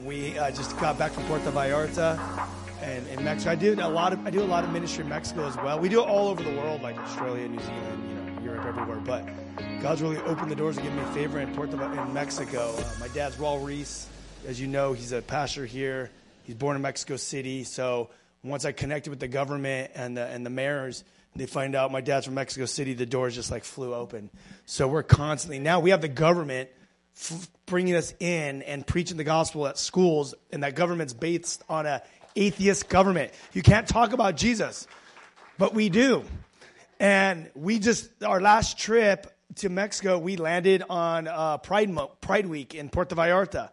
We uh, just got back from Puerto Vallarta and in Mexico. I do a lot of I do a lot of ministry in Mexico as well. We do it all over the world, like Australia, New Zealand, you know, Europe, everywhere. But God's really opened the doors and given me a favor in Puerto in Mexico. Uh, my dad's Raul Ries, as you know, he's a pastor here. He's born in Mexico City. So once I connected with the government and the and the mayors, they find out my dad's from Mexico City. The doors just like flew open. So we're constantly now we have the government f- bringing us in and preaching the gospel at schools, and that government's based on a atheist government. You can't talk about Jesus, but we do. And we just our last trip to Mexico, we landed on uh, Pride Mo- Pride Week in Puerto Vallarta,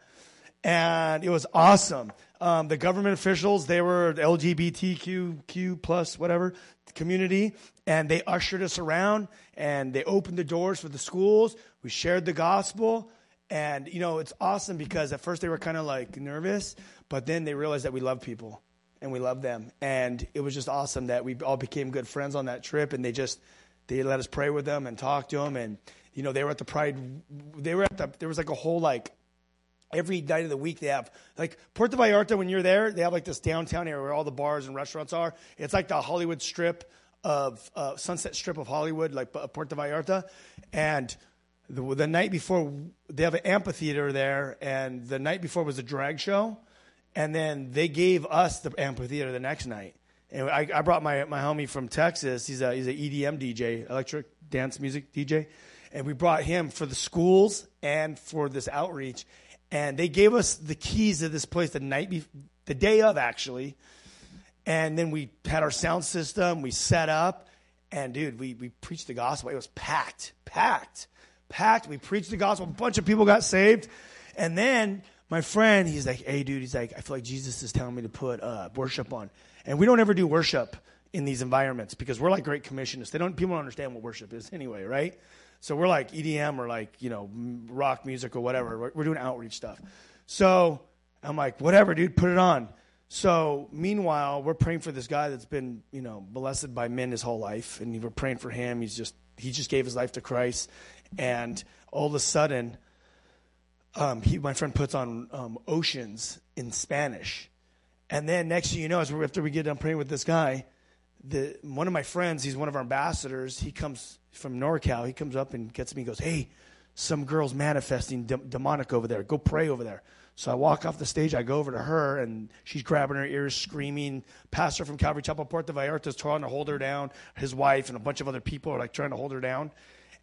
and it was awesome. Um, the government officials, they were LGBTQ plus whatever community, and they ushered us around and they opened the doors for the schools. We shared the gospel. And, you know, it's awesome because at first they were kind of like nervous, but then they realized that we love people and we love them. And it was just awesome that we all became good friends on that trip and they just, they let us pray with them and talk to them. And, you know, they were at the Pride, they were at the, there was like a whole like, every night of the week they have like Puerto Vallarta when you're there they have like this downtown area where all the bars and restaurants are it's like the Hollywood strip of uh, Sunset Strip of Hollywood like Puerto Vallarta and the, the night before they have an amphitheater there, and the night before was a drag show, and then they gave us the amphitheater the next night. And I, I brought my my homie from Texas. He's a he's an EDM DJ, electric dance music DJ, and we brought him for the schools and for this outreach. And they gave us the keys to this place the night be- the day of actually. And then we had our sound system. We set up, and dude, we we preached the gospel. It was packed, packed packed. We preached the gospel. A bunch of people got saved. And then my friend, he's like, hey, dude, he's like, I feel like Jesus is telling me to put uh, worship on. And we don't ever do worship in these environments because we're like great commissionists. They don't, people don't understand what worship is anyway, right? So we're like EDM or like, you know, rock music or whatever. We're, we're doing outreach stuff. So I'm like, whatever, dude, put it on. So meanwhile, we're praying for this guy that's been, you know, molested by men his whole life, and we're praying for him. He's just he just gave his life to Christ, and all of a sudden, um, he, my friend puts on um, Oceans in Spanish. And then next thing you know, after we get done praying with this guy, the, one of my friends, he's one of our ambassadors, he comes from NorCal. He comes up and gets me and goes, Hey, some girl's manifesting de- demonic over there. Go pray over there. So I walk off the stage. I go over to her, and she's grabbing her ears, screaming. Pastor from Calvary Chapel Puerto Vallarta is trying to hold her down. His wife and a bunch of other people are like trying to hold her down.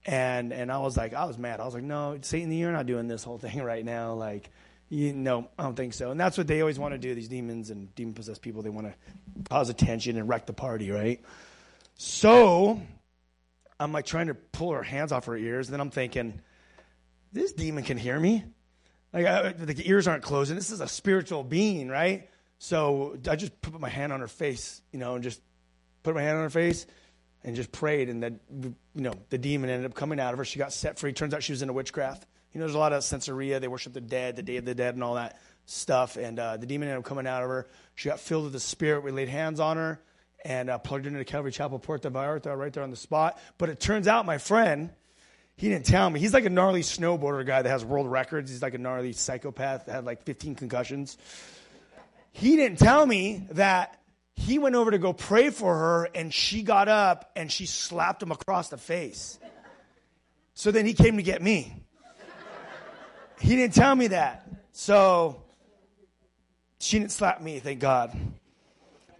And and I was like, I was mad. I was like, no, Satan, you're not doing this whole thing right now. Like, you know, I don't think so. And that's what they always want to do. These demons and demon possessed people, they want to cause attention and wreck the party, right? So I'm like trying to pull her hands off her ears. Then I'm thinking, this demon can hear me. Like I, the ears aren't closing. This is a spiritual being, right? So I just put my hand on her face, you know, and just put my hand on her face and just prayed, and that you know the demon ended up coming out of her. She got set free. Turns out she was into witchcraft. You know, there's a lot of Santeria. They worship the dead, the Day of the Dead, and all that stuff. And uh, the demon ended up coming out of her. She got filled with the Spirit. We laid hands on her and uh, plugged her into Calvary Chapel, Puerto Vallarta, right there on the spot. But it turns out my friend, he didn't tell me. He's like a gnarly snowboarder guy that has world records. He's like a gnarly psychopath that had like 15 concussions. He didn't tell me that he went over to go pray for her, and she got up and she slapped him across the face. So then he came to get me. He didn't tell me that. So she didn't slap me, thank God.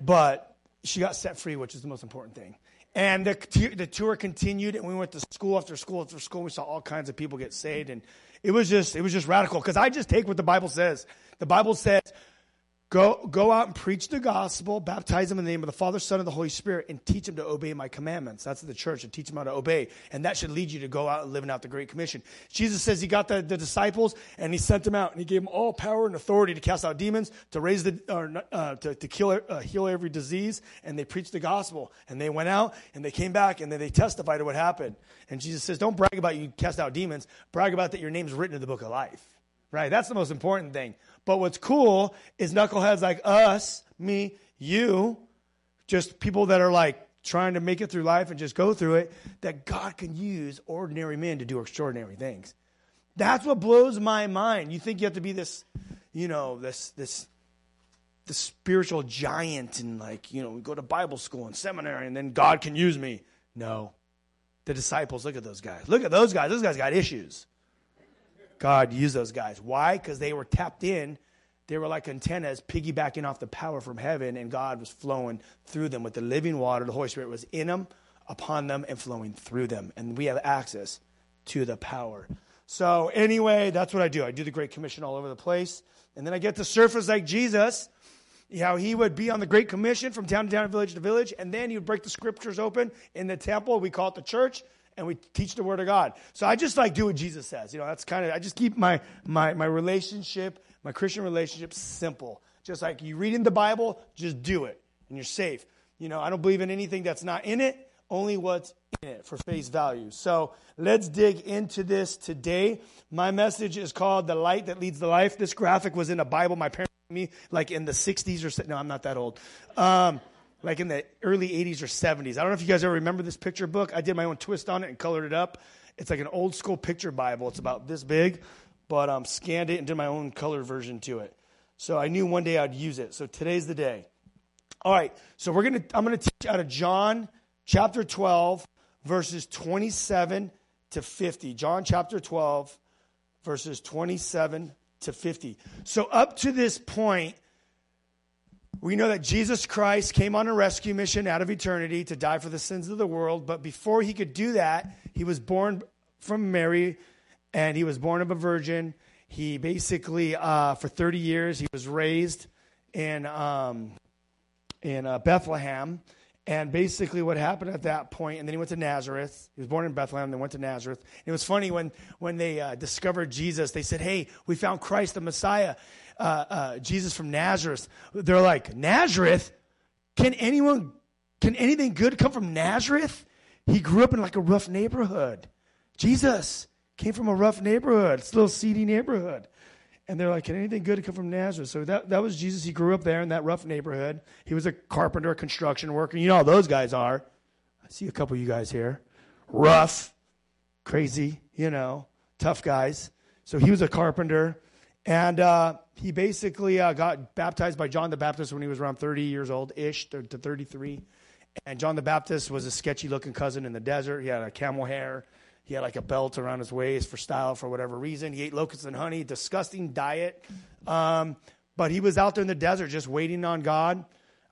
But she got set free, which is the most important thing. And the, the tour continued, and we went to school after school after school. We saw all kinds of people get saved, and it was just it was just radical. Because I just take what the Bible says. The Bible says Go, go out and preach the gospel, baptize them in the name of the Father, Son, and the Holy Spirit, and teach them to obey my commandments. That's the church, and teach them how to obey. And that should lead you to go out and living out the Great Commission. Jesus says he got the, the disciples, and he sent them out, and he gave them all power and authority to cast out demons, to raise the, or, uh, to, to kill, uh, heal every disease, and they preached the gospel. And they went out, and they came back, and then they testified to what happened. And Jesus says, don't brag about you cast out demons, brag about that your name's written in the book of life. Right? That's the most important thing. But what's cool is knuckleheads like us, me, you, just people that are like trying to make it through life and just go through it, that God can use ordinary men to do extraordinary things. That's what blows my mind. You think you have to be this, you know, this, this, the spiritual giant and like, you know, we go to Bible school and seminary and then God can use me. No. The disciples, look at those guys. Look at those guys. Those guys got issues. God used those guys. Why? Because they were tapped in. They were like antennas piggybacking off the power from heaven, and God was flowing through them with the living water. The Holy Spirit was in them, upon them, and flowing through them. And we have access to the power. So, anyway, that's what I do. I do the Great Commission all over the place. And then I get to surface like Jesus how he would be on the Great Commission from town to town, village to village, and then he would break the scriptures open in the temple. We call it the church, and we teach the word of God. So I just like do what Jesus says. You know, that's kind of I just keep my my my relationship, my Christian relationship simple. Just like you read in the Bible, just do it, and you're safe. You know, I don't believe in anything that's not in it, only what's in it for face value. So let's dig into this today. My message is called The Light That Leads the Life. This graphic was in a Bible my parents me like in the 60s or so. no, I'm not that old. Um, like in the early 80s or 70s. I don't know if you guys ever remember this picture book. I did my own twist on it and colored it up. It's like an old school picture Bible. It's about this big, but um, scanned it and did my own colored version to it. So I knew one day I'd use it. So today's the day. All right. So we're gonna. I'm gonna teach out of John chapter 12, verses 27 to 50. John chapter 12, verses 27 to 50. So, up to this point, we know that Jesus Christ came on a rescue mission out of eternity to die for the sins of the world. But before he could do that, he was born from Mary and he was born of a virgin. He basically, uh, for 30 years, he was raised in, um, in uh, Bethlehem. And basically, what happened at that point, and then he went to Nazareth. He was born in Bethlehem, then went to Nazareth. It was funny when, when they uh, discovered Jesus, they said, Hey, we found Christ the Messiah, uh, uh, Jesus from Nazareth. They're like, Nazareth? Can anyone, can anything good come from Nazareth? He grew up in like a rough neighborhood. Jesus came from a rough neighborhood, it's a little seedy neighborhood. And they're like, can anything good come from Nazareth? So that, that was Jesus. He grew up there in that rough neighborhood. He was a carpenter, a construction worker. You know how those guys are. I see a couple of you guys here. Rough, crazy, you know, tough guys. So he was a carpenter. And uh, he basically uh, got baptized by John the Baptist when he was around 30 years old ish to 33. And John the Baptist was a sketchy looking cousin in the desert. He had a camel hair. He had like a belt around his waist for style for whatever reason. He ate locusts and honey, disgusting diet. Um, but he was out there in the desert just waiting on God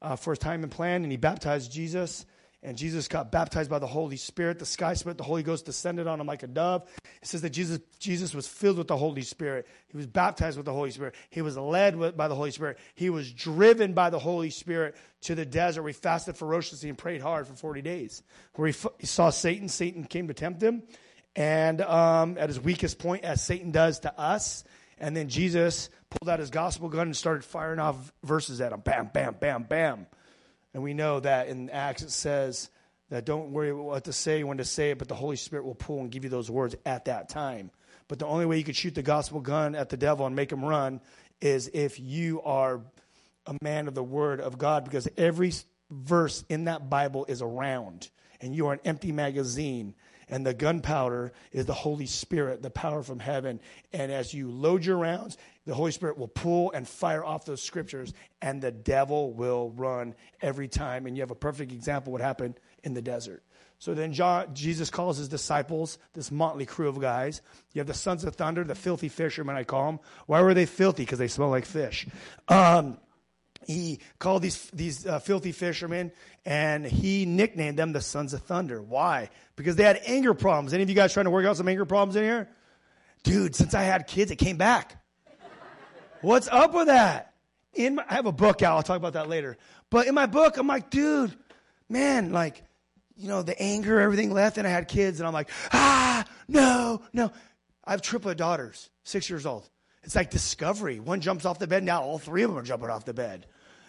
uh, for his time and plan, and he baptized Jesus. And Jesus got baptized by the Holy Spirit. The sky split, the Holy Ghost descended on him like a dove. It says that Jesus, Jesus was filled with the Holy Spirit. He was baptized with the Holy Spirit. He was led with, by the Holy Spirit. He was driven by the Holy Spirit to the desert where he fasted ferociously and prayed hard for 40 days. Where he, he saw Satan. Satan came to tempt him and um, at his weakest point, as Satan does to us. And then Jesus pulled out his gospel gun and started firing off verses at him. Bam, bam, bam, bam. And we know that in Acts it says that don't worry what to say, when to say it, but the Holy Spirit will pull and give you those words at that time. But the only way you could shoot the gospel gun at the devil and make him run is if you are a man of the word of God, because every verse in that Bible is around, and you are an empty magazine and the gunpowder is the Holy Spirit, the power from heaven. And as you load your rounds, the Holy Spirit will pull and fire off those scriptures, and the devil will run every time. And you have a perfect example what happened in the desert. So then John, Jesus calls his disciples, this motley crew of guys. You have the sons of thunder, the filthy fishermen, I call them. Why were they filthy? Because they smell like fish. Um, he called these, these uh, filthy fishermen and he nicknamed them the sons of thunder. Why? Because they had anger problems. Any of you guys trying to work out some anger problems in here? Dude, since I had kids, it came back. What's up with that? In my, I have a book out. I'll talk about that later. But in my book, I'm like, dude, man, like, you know, the anger, everything left, and I had kids, and I'm like, ah, no, no. I have triplet daughters, six years old. It's like discovery. One jumps off the bed, now all three of them are jumping off the bed.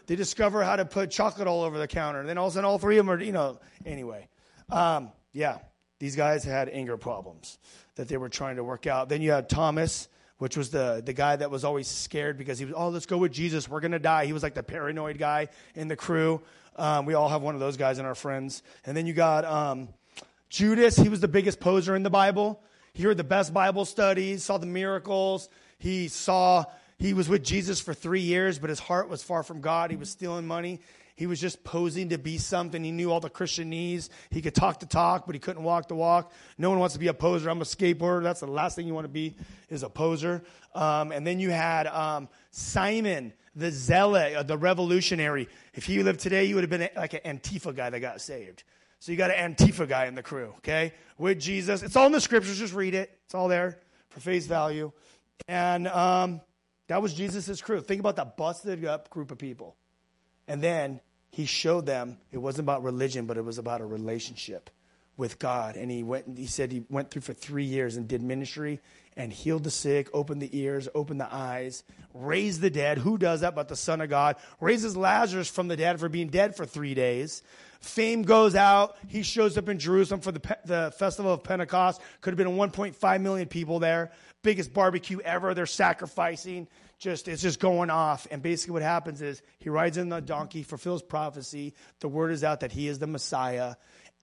They discover how to put chocolate all over the counter. And then all of a sudden, all three of them are, you know, anyway. Um, yeah, these guys had anger problems that they were trying to work out. Then you had Thomas, which was the, the guy that was always scared because he was, oh, let's go with Jesus. We're going to die. He was like the paranoid guy in the crew. Um, we all have one of those guys in our friends. And then you got um, Judas. He was the biggest poser in the Bible. He heard the best Bible studies, saw the miracles. He saw he was with Jesus for three years, but his heart was far from God. He was stealing money. He was just posing to be something. He knew all the Christianese. He could talk the talk, but he couldn't walk the walk. No one wants to be a poser. I'm a skateboarder. That's the last thing you want to be is a poser. Um, and then you had um, Simon, the zealot, uh, the revolutionary. If he lived today, you would have been like an Antifa guy that got saved. So you got an Antifa guy in the crew, okay? With Jesus. It's all in the scriptures. Just read it. It's all there for face value. And um, that was Jesus' crew. Think about that busted up group of people. And then he showed them it wasn't about religion, but it was about a relationship with God. And he went he said he went through for three years and did ministry and healed the sick, opened the ears, opened the eyes, raised the dead. Who does that but the Son of God? Raises Lazarus from the dead for being dead for three days. Fame goes out. He shows up in Jerusalem for the, the festival of Pentecost. Could have been 1.5 million people there. Biggest barbecue ever. They're sacrificing just it's just going off. And basically, what happens is he rides in the donkey, fulfills prophecy. The word is out that he is the Messiah,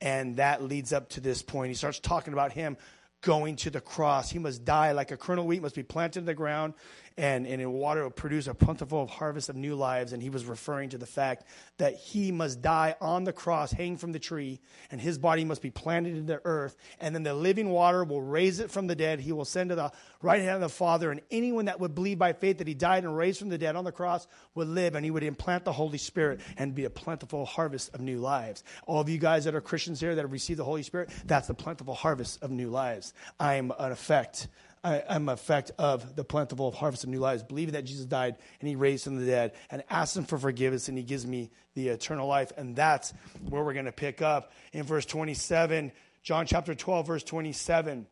and that leads up to this point. He starts talking about him going to the cross. He must die like a kernel of wheat must be planted in the ground and, and in water will produce a plentiful harvest of new lives. And he was referring to the fact that he must die on the cross, hang from the tree, and his body must be planted in the earth. And then the living water will raise it from the dead. He will send to the right hand of the Father. And anyone that would believe by faith that he died and raised from the dead on the cross would live. And he would implant the Holy Spirit and be a plentiful harvest of new lives. All of you guys that are Christians here that have received the Holy Spirit, that's the plentiful harvest of new lives. I'm an effect I, am effect of the plentiful harvest of new lives, believing that Jesus died and he raised from the dead, and ask him for forgiveness, and he gives me the eternal life. And that's where we're going to pick up in verse 27, John chapter 12, verse 27.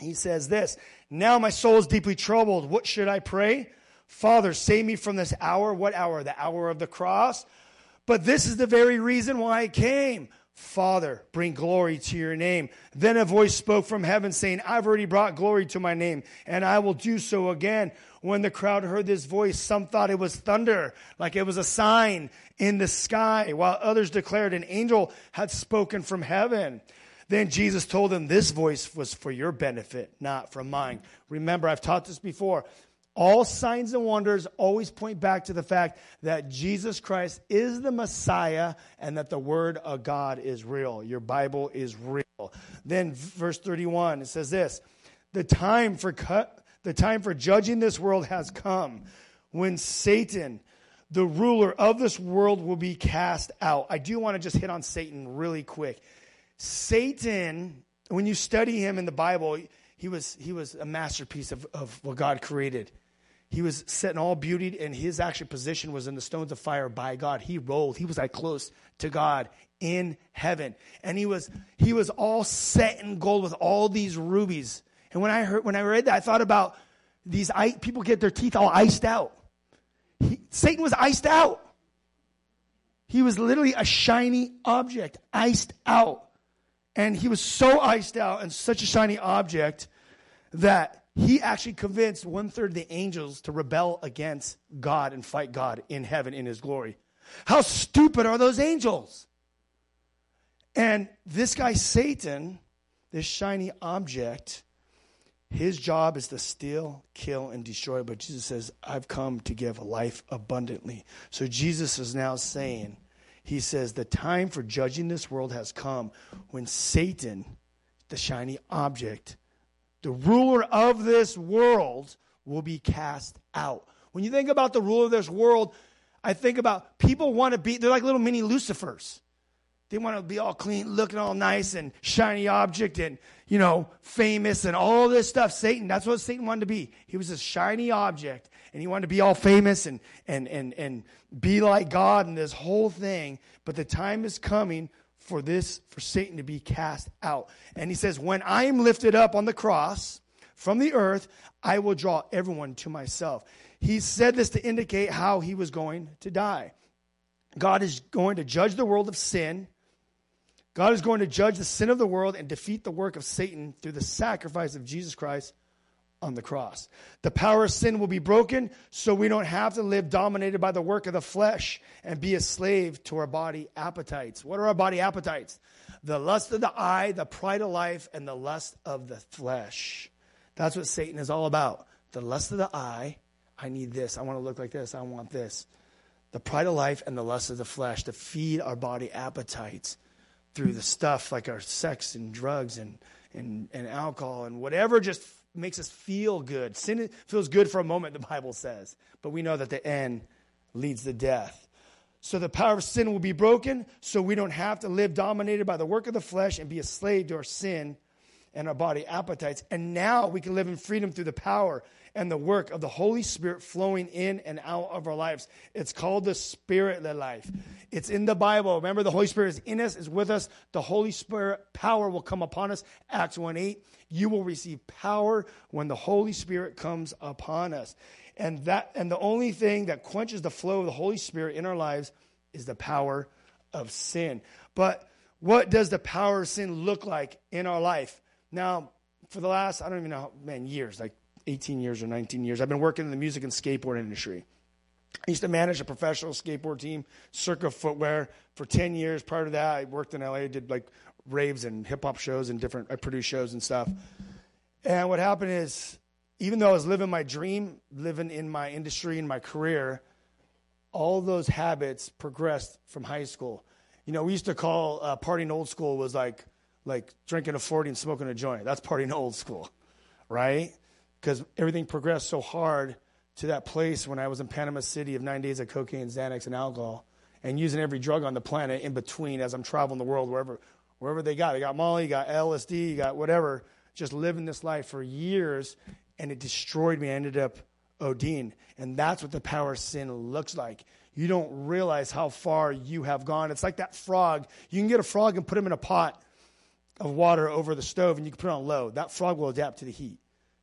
He says this Now my soul is deeply troubled. What should I pray? Father, save me from this hour. What hour? The hour of the cross. But this is the very reason why I came Father, bring glory to your name. Then a voice spoke from heaven saying, I've already brought glory to my name, and I will do so again. When the crowd heard this voice, some thought it was thunder, like it was a sign in the sky, while others declared an angel had spoken from heaven. Then Jesus told them, This voice was for your benefit, not for mine. Remember, I've taught this before. All signs and wonders always point back to the fact that Jesus Christ is the Messiah and that the Word of God is real. Your Bible is real. Then, verse 31, it says this The time for, cut, the time for judging this world has come when Satan, the ruler of this world, will be cast out. I do want to just hit on Satan really quick. Satan, when you study him in the Bible, he was, he was a masterpiece of, of what God created. He was set in all beauty, and his actual position was in the stones of fire by God. He rolled. He was like close to God in heaven. And he was he was all set in gold with all these rubies. And when I heard when I read that, I thought about these people get their teeth all iced out. He, Satan was iced out. He was literally a shiny object, iced out. And he was so iced out and such a shiny object that he actually convinced one third of the angels to rebel against God and fight God in heaven in his glory. How stupid are those angels? And this guy, Satan, this shiny object, his job is to steal, kill, and destroy. But Jesus says, I've come to give life abundantly. So Jesus is now saying, He says, the time for judging this world has come when Satan, the shiny object, the ruler of this world will be cast out. When you think about the ruler of this world, I think about people want to be, they're like little mini Lucifers. They want to be all clean, looking all nice and shiny object and, you know, famous and all this stuff. Satan, that's what Satan wanted to be. He was a shiny object and he wanted to be all famous and, and, and, and be like God and this whole thing. But the time is coming for this, for Satan to be cast out. And he says, When I am lifted up on the cross from the earth, I will draw everyone to myself. He said this to indicate how he was going to die. God is going to judge the world of sin. God is going to judge the sin of the world and defeat the work of Satan through the sacrifice of Jesus Christ on the cross. The power of sin will be broken so we don't have to live dominated by the work of the flesh and be a slave to our body appetites. What are our body appetites? The lust of the eye, the pride of life, and the lust of the flesh. That's what Satan is all about. The lust of the eye. I need this. I want to look like this. I want this. The pride of life and the lust of the flesh to feed our body appetites through the stuff like our sex and drugs and, and, and alcohol and whatever just makes us feel good. Sin feels good for a moment, the Bible says, but we know that the end leads to death. So the power of sin will be broken, so we don't have to live dominated by the work of the flesh and be a slave to our sin and our body appetites. And now we can live in freedom through the power and the work of the Holy Spirit flowing in and out of our lives. It's called the Spirit led life. It's in the Bible. Remember, the Holy Spirit is in us, is with us. The Holy Spirit power will come upon us. Acts 1 8. You will receive power when the Holy Spirit comes upon us. And that and the only thing that quenches the flow of the Holy Spirit in our lives is the power of sin. But what does the power of sin look like in our life? Now, for the last, I don't even know, man, years, like 18 years or 19 years, I've been working in the music and skateboard industry. I used to manage a professional skateboard team, Circa Footwear, for 10 years. Prior to that, I worked in LA, did like raves and hip hop shows and different, I produced shows and stuff. And what happened is, even though I was living my dream, living in my industry and my career, all those habits progressed from high school. You know, we used to call uh, partying old school was like like drinking a 40 and smoking a joint. That's partying old school, right? Because everything progressed so hard to that place when I was in Panama City of nine days of cocaine, Xanax, and alcohol, and using every drug on the planet in between as I'm traveling the world wherever wherever they got. They got Molly, you got LSD, you got whatever. Just living this life for years, and it destroyed me. I ended up ODing. And that's what the power of sin looks like. You don't realize how far you have gone. It's like that frog. You can get a frog and put him in a pot of water over the stove and you can put it on low. That frog will adapt to the heat.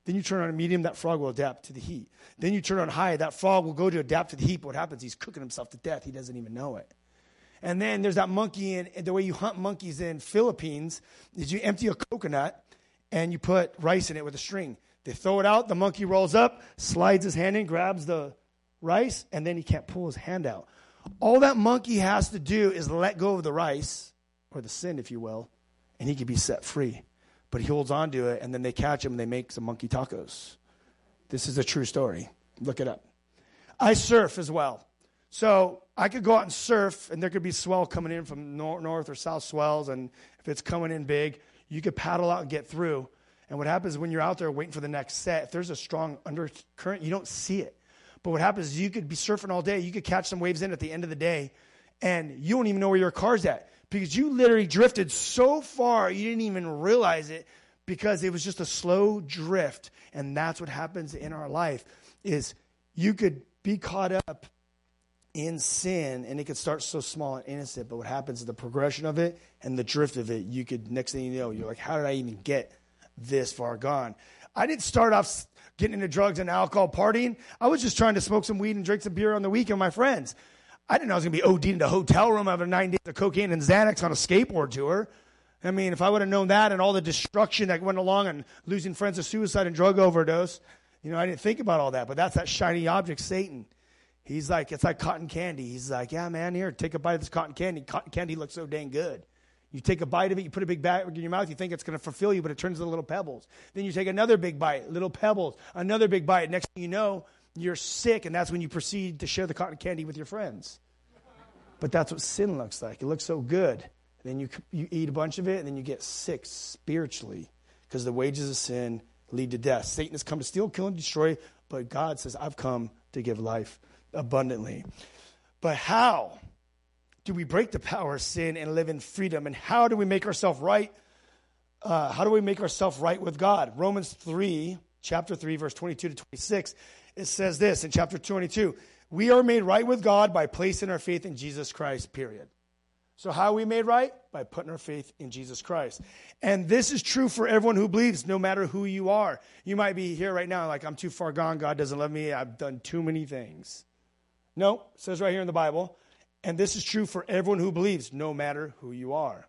Then you turn on a medium, that frog will adapt to the heat. Then you turn on high, that frog will go to adapt to the heat. But what happens? He's cooking himself to death. He doesn't even know it. And then there's that monkey, and the way you hunt monkeys in Philippines is you empty a coconut and you put rice in it with a string. They throw it out, the monkey rolls up, slides his hand in, grabs the rice, and then he can't pull his hand out. All that monkey has to do is let go of the rice, or the sin, if you will, and he can be set free. But he holds on to it, and then they catch him and they make some monkey tacos. This is a true story. Look it up. I surf as well. So I could go out and surf, and there could be swell coming in from nor- north or south swells, and if it's coming in big, you could paddle out and get through. And what happens when you're out there waiting for the next set, if there's a strong undercurrent, you don't see it. But what happens is you could be surfing all day, you could catch some waves in at the end of the day, and you don't even know where your car's at because you literally drifted so far you didn't even realize it because it was just a slow drift. And that's what happens in our life is you could be caught up in sin and it could start so small and innocent, but what happens is the progression of it and the drift of it, you could next thing you know, you're like, how did I even get this far gone. I didn't start off getting into drugs and alcohol partying. I was just trying to smoke some weed and drink some beer on the weekend with my friends. I didn't know I was going to be OD'd in a hotel room after nine days of cocaine and Xanax on a skateboard tour. I mean, if I would have known that and all the destruction that went along and losing friends to suicide and drug overdose, you know, I didn't think about all that. But that's that shiny object, Satan. He's like, it's like cotton candy. He's like, yeah, man, here, take a bite of this cotton candy. Cotton candy looks so dang good. You take a bite of it, you put a big bag in your mouth, you think it's going to fulfill you, but it turns into little pebbles. Then you take another big bite, little pebbles, another big bite. Next thing you know, you're sick, and that's when you proceed to share the cotton candy with your friends. But that's what sin looks like. It looks so good. Then you, you eat a bunch of it, and then you get sick spiritually because the wages of sin lead to death. Satan has come to steal, kill, and destroy, but God says, I've come to give life abundantly. But how? do we break the power of sin and live in freedom? And how do we make ourselves right? Uh, how do we make ourselves right with God? Romans 3, chapter 3, verse 22 to 26, it says this in chapter 22 We are made right with God by placing our faith in Jesus Christ, period. So, how are we made right? By putting our faith in Jesus Christ. And this is true for everyone who believes, no matter who you are. You might be here right now, like, I'm too far gone. God doesn't love me. I've done too many things. No, it says right here in the Bible and this is true for everyone who believes, no matter who you are.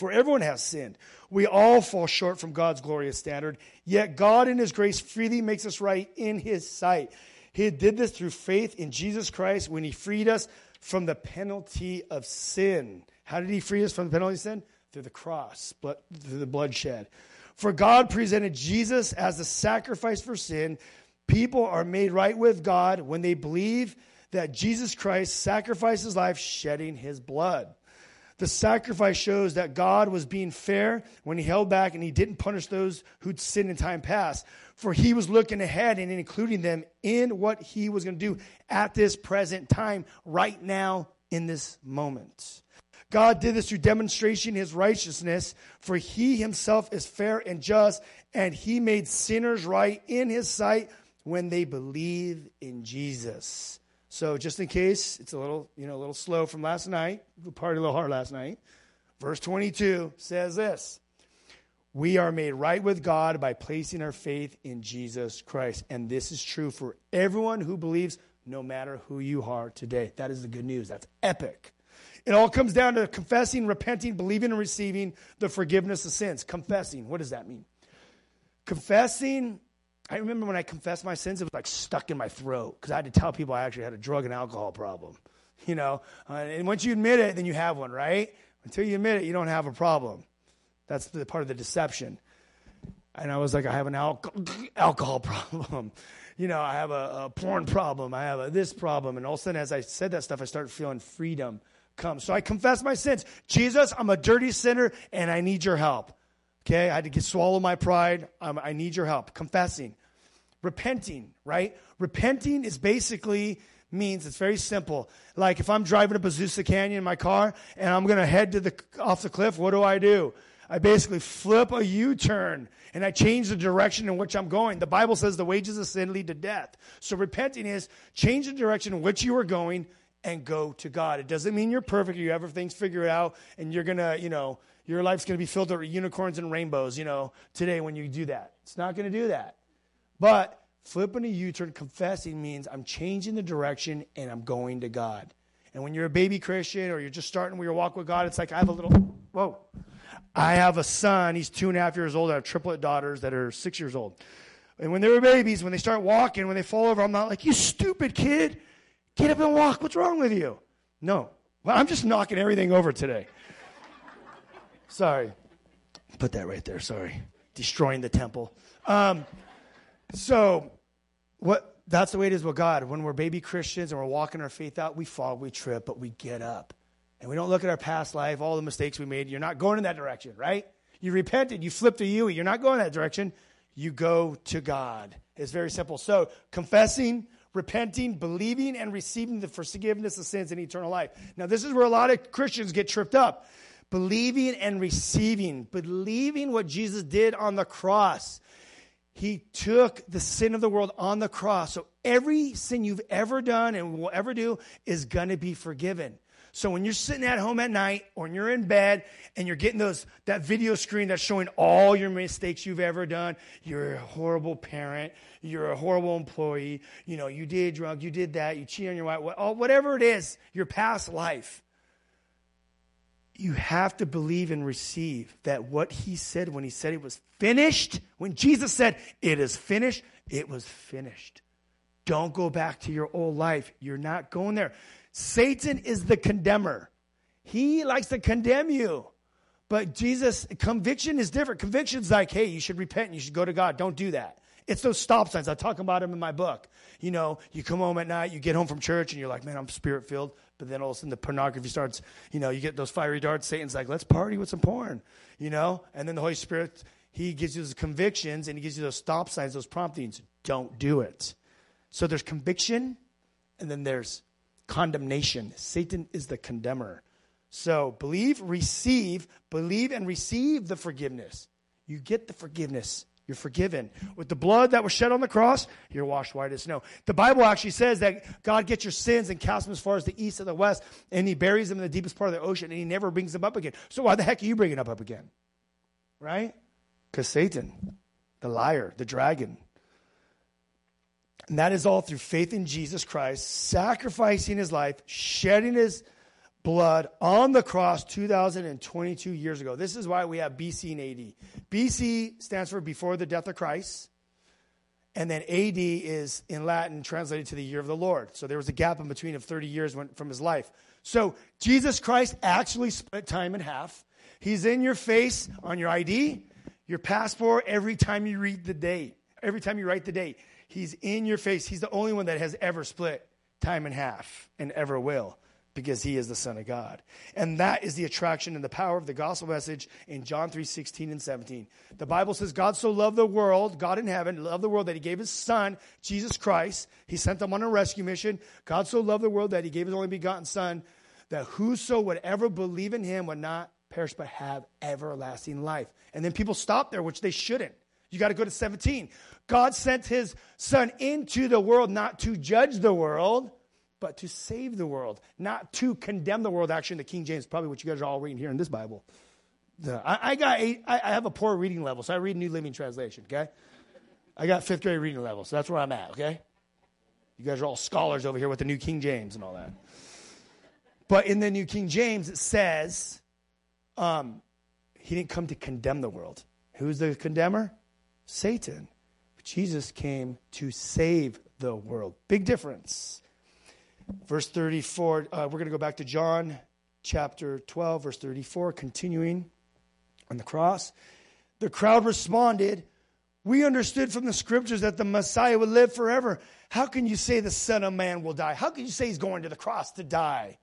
For everyone has sinned. We all fall short from God's glorious standard, yet God in His grace freely makes us right in His sight. He did this through faith in Jesus Christ when He freed us from the penalty of sin. How did He free us from the penalty of sin? Through the cross, through the bloodshed. For God presented Jesus as the sacrifice for sin People are made right with God when they believe that Jesus Christ sacrificed his life, shedding his blood. The sacrifice shows that God was being fair when he held back and he didn't punish those who'd sinned in time past. For he was looking ahead and including them in what he was going to do at this present time, right now, in this moment. God did this through demonstration his righteousness, for he himself is fair and just, and he made sinners right in his sight when they believe in Jesus. So just in case it's a little, you know, a little slow from last night, we partied a little hard last night. Verse 22 says this. We are made right with God by placing our faith in Jesus Christ. And this is true for everyone who believes, no matter who you are today. That is the good news. That's epic. It all comes down to confessing, repenting, believing, and receiving the forgiveness of sins. Confessing. What does that mean? Confessing I remember when I confessed my sins, it was like stuck in my throat because I had to tell people I actually had a drug and alcohol problem. You know, uh, and once you admit it, then you have one, right? Until you admit it, you don't have a problem. That's the part of the deception. And I was like, I have an al- alcohol problem. you know, I have a, a porn problem. I have a this problem. And all of a sudden, as I said that stuff, I started feeling freedom come. So I confess my sins. Jesus, I'm a dirty sinner and I need your help. Okay, I had to get, swallow my pride. Um, I need your help. Confessing repenting, right? Repenting is basically means it's very simple. Like if I'm driving up Azusa Canyon in my car and I'm to head to the off the cliff, what do I do? I basically flip a U-turn and I change the direction in which I'm going. The Bible says the wages of sin lead to death. So repenting is change the direction in which you are going and go to God. It doesn't mean you're perfect, you have everything figured out and you're to, you know, your life's going to be filled with unicorns and rainbows, you know, today when you do that. It's not going to do that. But flipping a U turn, confessing means I'm changing the direction and I'm going to God. And when you're a baby Christian or you're just starting your walk with God, it's like I have a little, whoa. I have a son, he's two and a half years old. I have triplet daughters that are six years old. And when they were babies, when they start walking, when they fall over, I'm not like, you stupid kid, get up and walk. What's wrong with you? No. Well, I'm just knocking everything over today. Sorry. Put that right there. Sorry. Destroying the temple. Um, so, what that's the way it is with God. When we're baby Christians and we're walking our faith out, we fall, we trip, but we get up. And we don't look at our past life, all the mistakes we made. You're not going in that direction, right? You repented, you flipped a U. You're not going that direction. You go to God. It's very simple. So, confessing, repenting, believing, and receiving the forgiveness of sins and eternal life. Now, this is where a lot of Christians get tripped up. Believing and receiving, believing what Jesus did on the cross. He took the sin of the world on the cross. So every sin you've ever done and will ever do is going to be forgiven. So when you're sitting at home at night or you're in bed and you're getting those that video screen that's showing all your mistakes you've ever done, you're a horrible parent, you're a horrible employee, you know, you did drug, you did that, you cheated on your wife, whatever it is, your past life you have to believe and receive that what he said when he said it was finished, when Jesus said, It is finished, it was finished. Don't go back to your old life. You're not going there. Satan is the condemner, he likes to condemn you. But Jesus, conviction is different. Conviction's like, hey, you should repent and you should go to God. Don't do that. It's those stop signs. I talk about them in my book. You know, you come home at night, you get home from church, and you're like, man, I'm spirit filled. But then all of a sudden the pornography starts, you know, you get those fiery darts. Satan's like, let's party with some porn, you know? And then the Holy Spirit, he gives you those convictions and he gives you those stop signs, those promptings. Don't do it. So there's conviction and then there's condemnation. Satan is the condemner. So believe, receive, believe and receive the forgiveness. You get the forgiveness. You're forgiven. With the blood that was shed on the cross, you're washed white as snow. The Bible actually says that God gets your sins and casts them as far as the east and the west, and he buries them in the deepest part of the ocean, and he never brings them up again. So why the heck are you bringing them up again? Right? Because Satan, the liar, the dragon. And that is all through faith in Jesus Christ, sacrificing his life, shedding his blood on the cross 2022 years ago. This is why we have BC and AD. BC stands for before the death of Christ, and then AD is in Latin translated to the year of the Lord. So there was a gap in between of 30 years from his life. So Jesus Christ actually split time in half. He's in your face on your ID, your passport, every time you read the date, every time you write the date. He's in your face. He's the only one that has ever split time in half and ever will because he is the son of god. And that is the attraction and the power of the gospel message in john 3 16 and 17 the bible says god so loved the world god in heaven loved the world that he gave his son jesus christ. He sent him on a rescue mission. God so loved the world that he gave his only begotten son that whoso would ever believe in him would not perish but have everlasting life. And then people stop there which they shouldn't. You got to go to 17 god sent his son into the world not to judge the world but to save the world, not to condemn the world. Actually, in the King James, probably what you guys are all reading here in this Bible. The, I, I, got eight, I, I have a poor reading level, so I read New Living Translation, okay? I got fifth grade reading level, so that's where I'm at, okay? You guys are all scholars over here with the New King James and all that. But in the New King James, it says um, he didn't come to condemn the world. Who's the condemner? Satan. Jesus came to save the world. Big difference. Verse 34, uh, we're going to go back to John chapter 12, verse 34, continuing on the cross. The crowd responded, We understood from the scriptures that the Messiah would live forever. How can you say the Son of Man will die? How can you say he's going to the cross to die?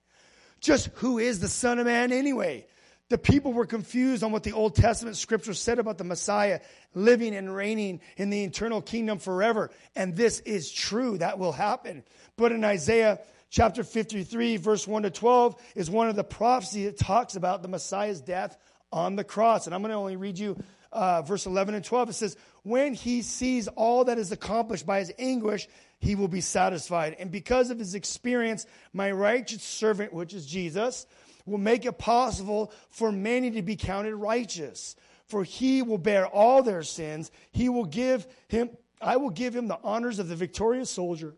Just who is the Son of Man anyway? The people were confused on what the Old Testament scripture said about the Messiah living and reigning in the eternal kingdom forever. And this is true. That will happen. But in Isaiah chapter 53, verse 1 to 12, is one of the prophecies that talks about the Messiah's death on the cross. And I'm going to only read you uh, verse 11 and 12. It says, When he sees all that is accomplished by his anguish, he will be satisfied. And because of his experience, my righteous servant, which is Jesus, will make it possible for many to be counted righteous. For he will bear all their sins. He will give him, I will give him the honors of the victorious soldier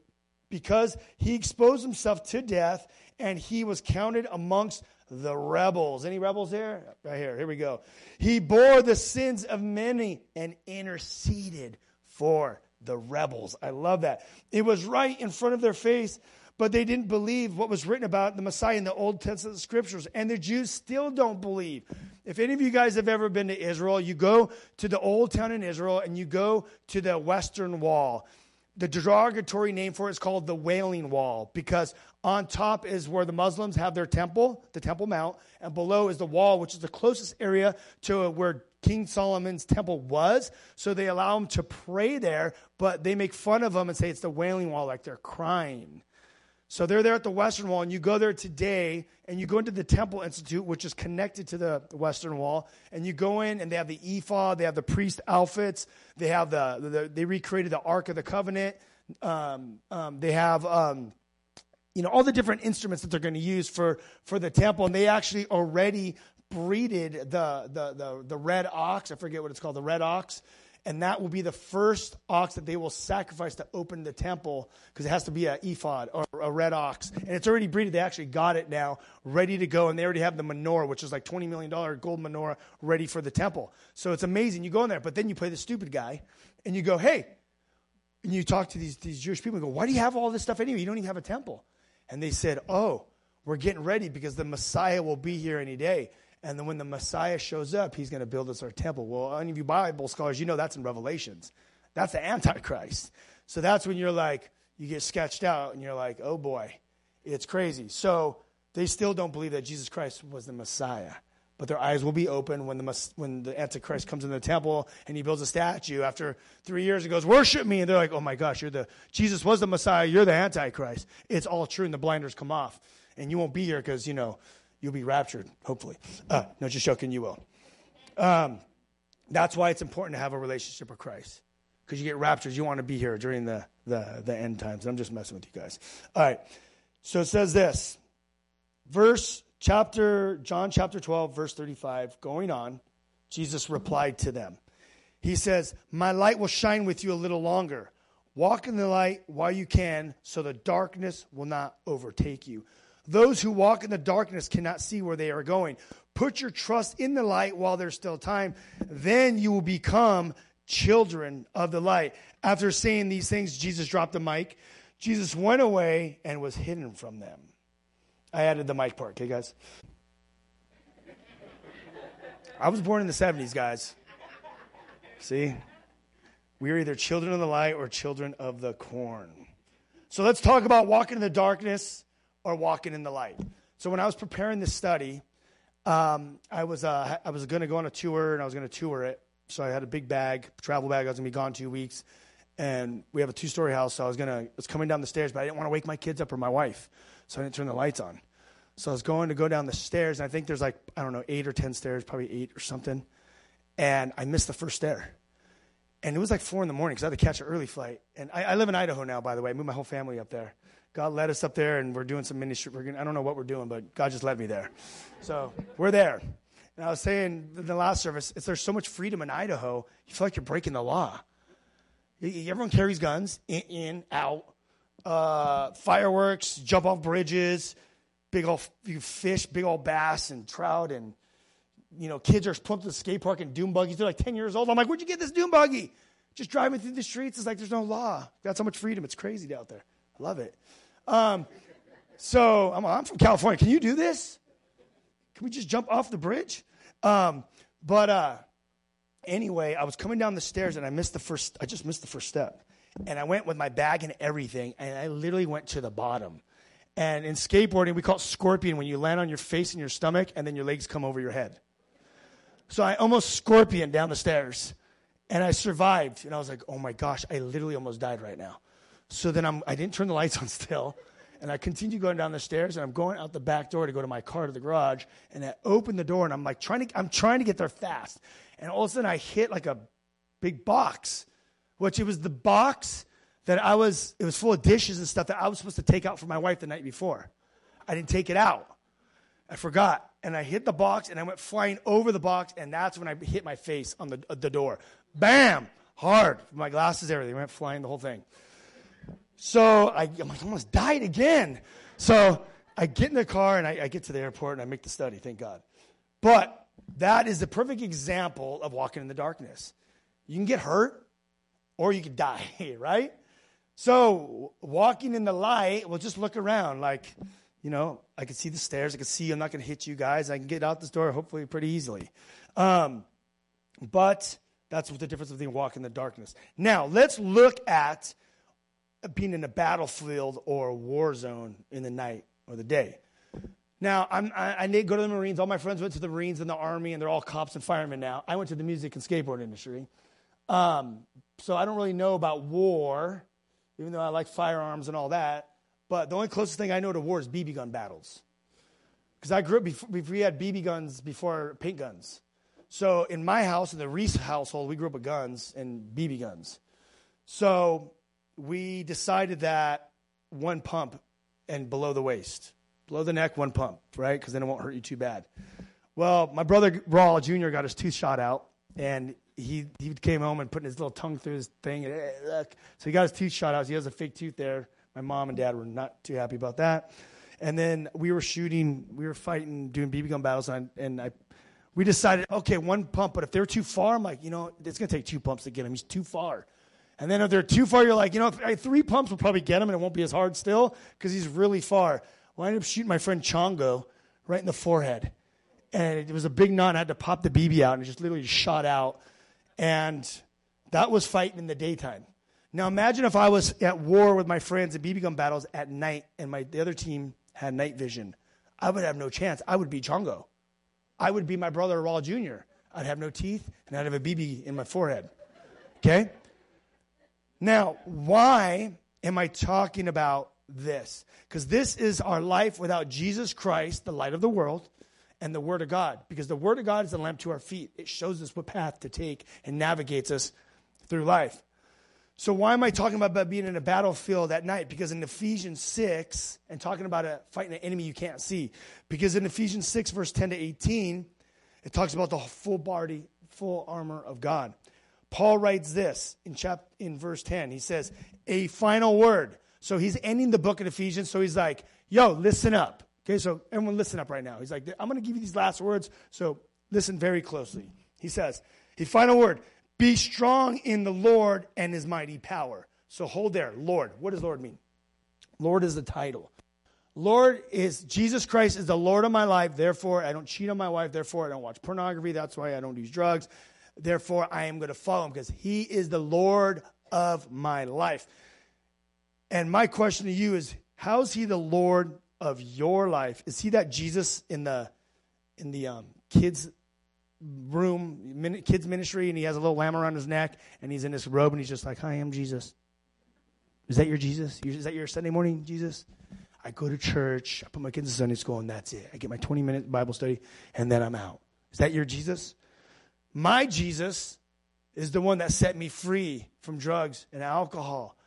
because he exposed himself to death and he was counted amongst the rebels. Any rebels here? Right here. Here we go. He bore the sins of many and interceded for the rebels. I love that. It was right in front of their face, but they didn't believe what was written about the Messiah in the Old Testament scriptures. And the Jews still don't believe. If any of you guys have ever been to Israel, you go to the old town in Israel and you go to the Western Wall the derogatory name for it is called the Wailing Wall because on top is where the Muslims have their temple, the Temple Mount, and below is the wall, which is the closest area to where King Solomon's temple was. So they allow them to pray there, but they make fun of them and say it's the Wailing Wall, like they're crying. So they're there at the Western Wall, and you go there today, and you go into the Temple Institute, which is connected to the Western Wall, and you go in, and they have the ephod, they have the priest outfits, they have the, the they recreated the Ark of the Covenant, um, um, they have um, you know all the different instruments that they're going to use for for the temple, and they actually already breeded the the the, the red ox. I forget what it's called, the red ox and that will be the first ox that they will sacrifice to open the temple because it has to be an ephod or a red ox. And it's already breeded. They actually got it now, ready to go. And they already have the menorah, which is like $20 million gold menorah, ready for the temple. So it's amazing. You go in there, but then you play the stupid guy and you go, hey, and you talk to these, these Jewish people and go, why do you have all this stuff anyway? You don't even have a temple. And they said, oh, we're getting ready because the Messiah will be here any day. And then when the Messiah shows up, he's going to build us our temple. Well, any of you Bible scholars, you know that's in Revelations. That's the Antichrist. So that's when you're like, you get sketched out and you're like, oh boy, it's crazy. So they still don't believe that Jesus Christ was the Messiah. But their eyes will be open when the, when the Antichrist comes in the temple and he builds a statue after three years and goes, Worship me. And they're like, Oh my gosh, you're the, Jesus was the Messiah. You're the Antichrist. It's all true. And the blinders come off. And you won't be here because, you know, You'll be raptured, hopefully. Uh, no, just joking, you will. Um, that's why it's important to have a relationship with Christ. Because you get raptured, you want to be here during the, the, the end times. I'm just messing with you guys. All right. So it says this. Verse, chapter, John chapter 12, verse 35, going on, Jesus replied to them. He says, My light will shine with you a little longer. Walk in the light while you can, so the darkness will not overtake you. Those who walk in the darkness cannot see where they are going. Put your trust in the light while there's still time. Then you will become children of the light. After saying these things, Jesus dropped the mic. Jesus went away and was hidden from them. I added the mic part, okay, guys? I was born in the 70s, guys. See? We are either children of the light or children of the corn. So let's talk about walking in the darkness or walking in the light. So when I was preparing this study, um, I was uh, I was going to go on a tour and I was going to tour it. So I had a big bag, travel bag. I was going to be gone two weeks, and we have a two-story house. So I was going to I was coming down the stairs, but I didn't want to wake my kids up or my wife, so I didn't turn the lights on. So I was going to go down the stairs, and I think there's like I don't know eight or ten stairs, probably eight or something, and I missed the first stair. And it was like four in the morning because I had to catch an early flight. And I, I, live in Idaho now, by the way. I moved my whole family up there. God led us up there, and we're doing some ministry. We're gonna, I don't know what we're doing, but God just led me there. So we're there. And I was saying in the last service, it's, there's so much freedom in Idaho, you feel like you're breaking the law. Everyone carries guns, in, in out, uh, fireworks, jump off bridges, big old you fish, big old bass and trout, and you know, kids are pumped to the skate park in dune buggies. They're like 10 years old. I'm like, where'd you get this dune buggy? Just driving through the streets. It's like there's no law. Got so much freedom. It's crazy out there. I love it. Um, so I'm, I'm, from California. Can you do this? Can we just jump off the bridge? Um, but uh, anyway, I was coming down the stairs and I missed the first. I just missed the first step, and I went with my bag and everything, and I literally went to the bottom. And in skateboarding, we call it scorpion when you land on your face and your stomach, and then your legs come over your head. So I almost scorpion down the stairs, and I survived. And I was like, oh my gosh, I literally almost died right now. So then I'm, I didn't turn the lights on still. And I continue going down the stairs, and I'm going out the back door to go to my car to the garage. And I open the door, and I'm like trying to, I'm trying to get there fast. And all of a sudden, I hit like a big box, which it was the box that I was. It was full of dishes and stuff that I was supposed to take out for my wife the night before. I didn't take it out. I forgot. And I hit the box, and I went flying over the box, and that's when I hit my face on the the door. Bam! Hard. My glasses, everything went flying, the whole thing. So I, I almost died again. So I get in the car and I, I get to the airport and I make the study, thank God. But that is the perfect example of walking in the darkness. You can get hurt or you can die, right? So walking in the light, well, just look around. Like, you know, I can see the stairs. I can see I'm not going to hit you guys. I can get out this door hopefully pretty easily. Um, but that's what the difference between walk in the darkness. Now, let's look at being in a battlefield or a war zone in the night or the day. Now, I'm, I, I go to the Marines. All my friends went to the Marines and the Army, and they're all cops and firemen now. I went to the music and skateboard industry. Um, so I don't really know about war, even though I like firearms and all that. But the only closest thing I know to war is BB gun battles. Because I grew up before, we had BB guns before paint guns. So in my house, in the Ries household, we grew up with guns and BB guns. So we decided that one pump and below the waist, below the neck, one pump, right? Because then it won't hurt you too bad. Well, my brother Raul Jr. got his tooth shot out, and he he came home and put his little tongue through his thing. And, hey, look. So he got his tooth shot out. So he has a fake tooth there. My mom and dad were not too happy about that. And then we were shooting, we were fighting, doing BB gun battles, and, and I, we decided, okay, one pump. But if they're too far, I'm like, you know, it's gonna take two pumps to get him. He's too far. And then if they're too far, you're like, you know, three pumps will probably get him and it won't be as hard still because he's really far. Well, I ended up shooting my friend Chongo right in the forehead. And it was a big knot. I had to pop the BB out and it just literally shot out. And that was fighting in the daytime. Now imagine if I was at war with my friends in BB gun battles at night and my, the other team had night vision. I would have no chance. I would be Chongo. I would be my brother Raul Jr. I'd have no teeth and I'd have a BB in my forehead. Okay? Now, why am I talking about this? Because this is our life without Jesus Christ, the light of the world, and the Word of God. Because the Word of God is a lamp to our feet, it shows us what path to take and navigates us through life. So, why am I talking about being in a battlefield at night? Because in Ephesians 6, and talking about a, fighting an enemy you can't see, because in Ephesians 6, verse 10 to 18, it talks about the full body, full armor of God. Paul writes this in chapter in verse 10. He says, "A final word." So he's ending the book of Ephesians, so he's like, "Yo, listen up." Okay, so everyone listen up right now. He's like, "I'm going to give you these last words, so listen very closely." He says, "A final word: Be strong in the Lord and his mighty power." So hold there. Lord. What does Lord mean? Lord is the title. Lord is Jesus Christ is the Lord of my life. Therefore, I don't cheat on my wife. Therefore, I don't watch pornography. That's why I don't use drugs Therefore, I am going to follow him because he is the Lord of my life. And my question to you is how is he the Lord of your life? Is he that Jesus in the in the um, kids room, kids ministry, and he has a little lamb around his neck, and he's in this robe, and he's just like, "Hi, I'm Jesus." Is that your Jesus? Is that your Sunday morning Jesus? I go to church, I put my kids in Sunday school, and that's it. I get my 20 minute Bible study, and then I'm out. Is that your Jesus? My Jesus is the one that set me free from drugs and alcohol.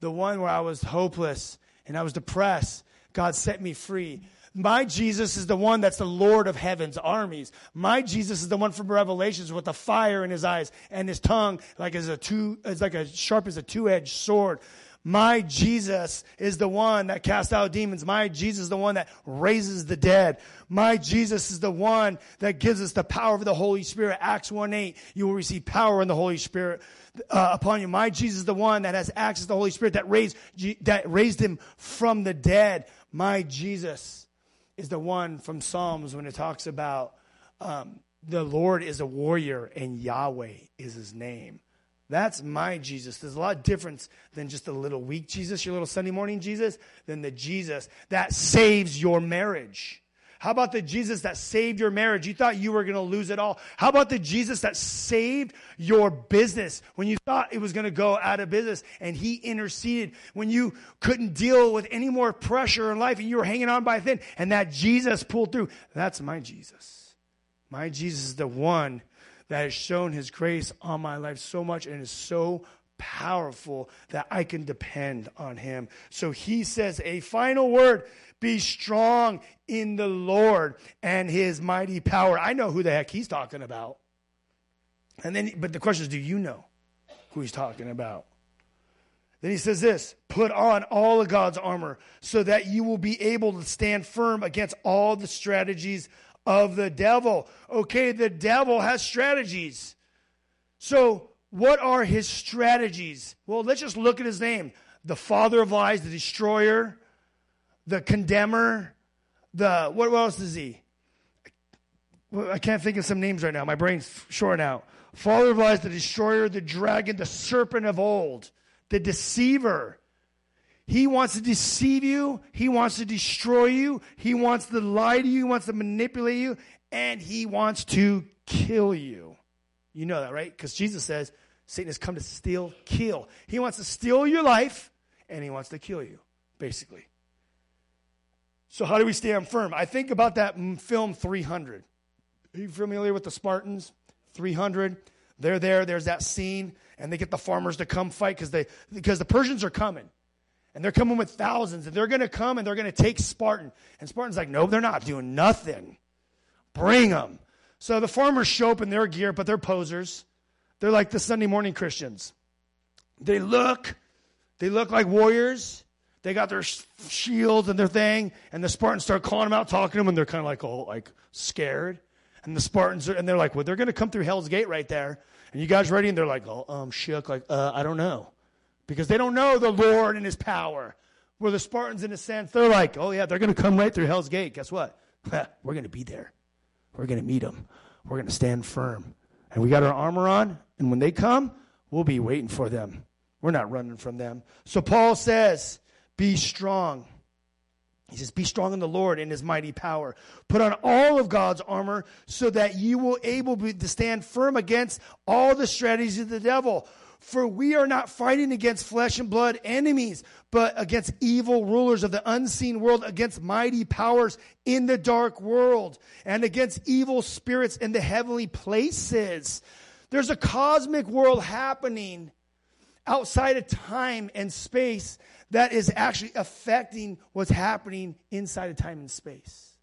The one where I was hopeless and I was depressed. God set me free. My Jesus is the one that's the Lord of heaven's armies. My Jesus is the one from Revelations with the fire in his eyes and his tongue like as a two, it's like as sharp as a two-edged sword. My Jesus is the one that casts out demons. My Jesus is the one that raises the dead. My Jesus is the one that gives us the power of the Holy Spirit. Acts 1 8, you will receive power in the Holy Spirit uh, upon you. My Jesus is the one that has access to the Holy Spirit that raised, that raised him from the dead. My Jesus is the one from Psalms when it talks about um, the Lord is a warrior and Yahweh is his name. That's my Jesus. There's a lot of difference than just a little weak Jesus, your little Sunday morning Jesus, than the Jesus that saves your marriage. How about the Jesus that saved your marriage? You thought you were going to lose it all. How about the Jesus that saved your business when you thought it was going to go out of business and he interceded when you couldn't deal with any more pressure in life and you were hanging on by a thin and that Jesus pulled through? That's my Jesus. My Jesus is the one that has shown his grace on my life so much and is so powerful that I can depend on him. So he says a final word be strong in the Lord and his mighty power. I know who the heck he's talking about. And then, but the question is, do you know who he's talking about? Then he says this put on all of God's armor so that you will be able to stand firm against all the strategies of the devil. Okay, the devil has strategies. So, what are his strategies? Well, let's just look at his name the father of lies, the destroyer, the condemner, the what else is he? I can't think of some names right now. My brain's short out. Father of lies, the destroyer, the dragon, the serpent of old, the deceiver. He wants to deceive you. He wants to destroy you. He wants to lie to you. He wants to manipulate you. And he wants to kill you. You know that, right? Because Jesus says Satan has come to steal, kill. He wants to steal your life and he wants to kill you, basically. So, how do we stand firm? I think about that film 300. Are you familiar with the Spartans? 300. They're there. There's that scene, and they get the farmers to come fight because they because the Persians are coming. And they're coming with thousands, and they're going to come and they're going to take Spartan. And Spartan's like, no, they're not doing nothing. Bring them. So the farmers show up in their gear, but they're posers. They're like the Sunday morning Christians. They look, they look like warriors. They got their shields and their thing, and the Spartans start calling them out, talking to them, and they're kind of like all like scared. And the Spartans are, and they're like, well, they're going to come through Hell's Gate right there. And you guys ready? And they're like, oh, um, shook, like, uh, I don't know because they don't know the Lord and his power. Where the Spartans, in a sense, they're like, oh, yeah, they're going to come right through Hell's Gate. Guess what? We're going to be there. We're going to meet them. We're going to stand firm. And we got our armor on, and when they come, we'll be waiting for them. We're not running from them. So Paul says, be strong. He says, Be strong in the Lord in his mighty power. Put on all of God's armor so that you will able to stand firm against all the strategies of the devil. For we are not fighting against flesh and blood enemies, but against evil rulers of the unseen world, against mighty powers in the dark world, and against evil spirits in the heavenly places. There's a cosmic world happening outside of time and space that is actually affecting what's happening inside of time and space.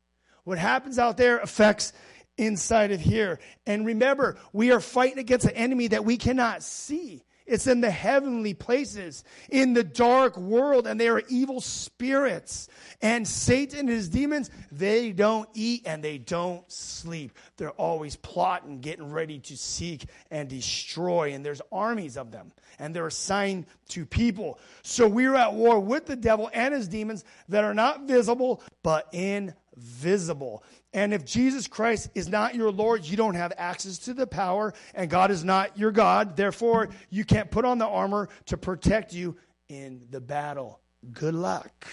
What happens out there affects inside of here. And remember, we are fighting against an enemy that we cannot see. It's in the heavenly places, in the dark world, and they are evil spirits. And Satan and his demons, they don't eat and they don't sleep. They're always plotting, getting ready to seek and destroy. And there's armies of them, and they're assigned to people. So we're at war with the devil and his demons that are not visible, but invisible visible. And if Jesus Christ is not your Lord, you don't have access to the power, and God is not your God. Therefore, you can't put on the armor to protect you in the battle. Good luck.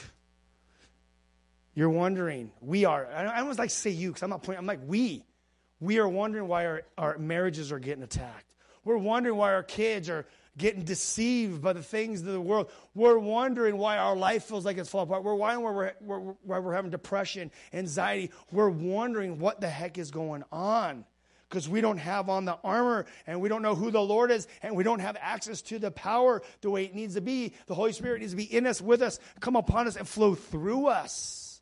You're wondering, we are, I don't like to say you because I'm not pointing, I'm like we. We are wondering why our, our marriages are getting attacked. We're wondering why our kids are getting deceived by the things of the world. We're wondering why our life feels like it's falling apart. We're wondering why we're, why we're having depression, anxiety. We're wondering what the heck is going on because we don't have on the armor and we don't know who the Lord is and we don't have access to the power the way it needs to be. The Holy Spirit needs to be in us, with us, come upon us, and flow through us.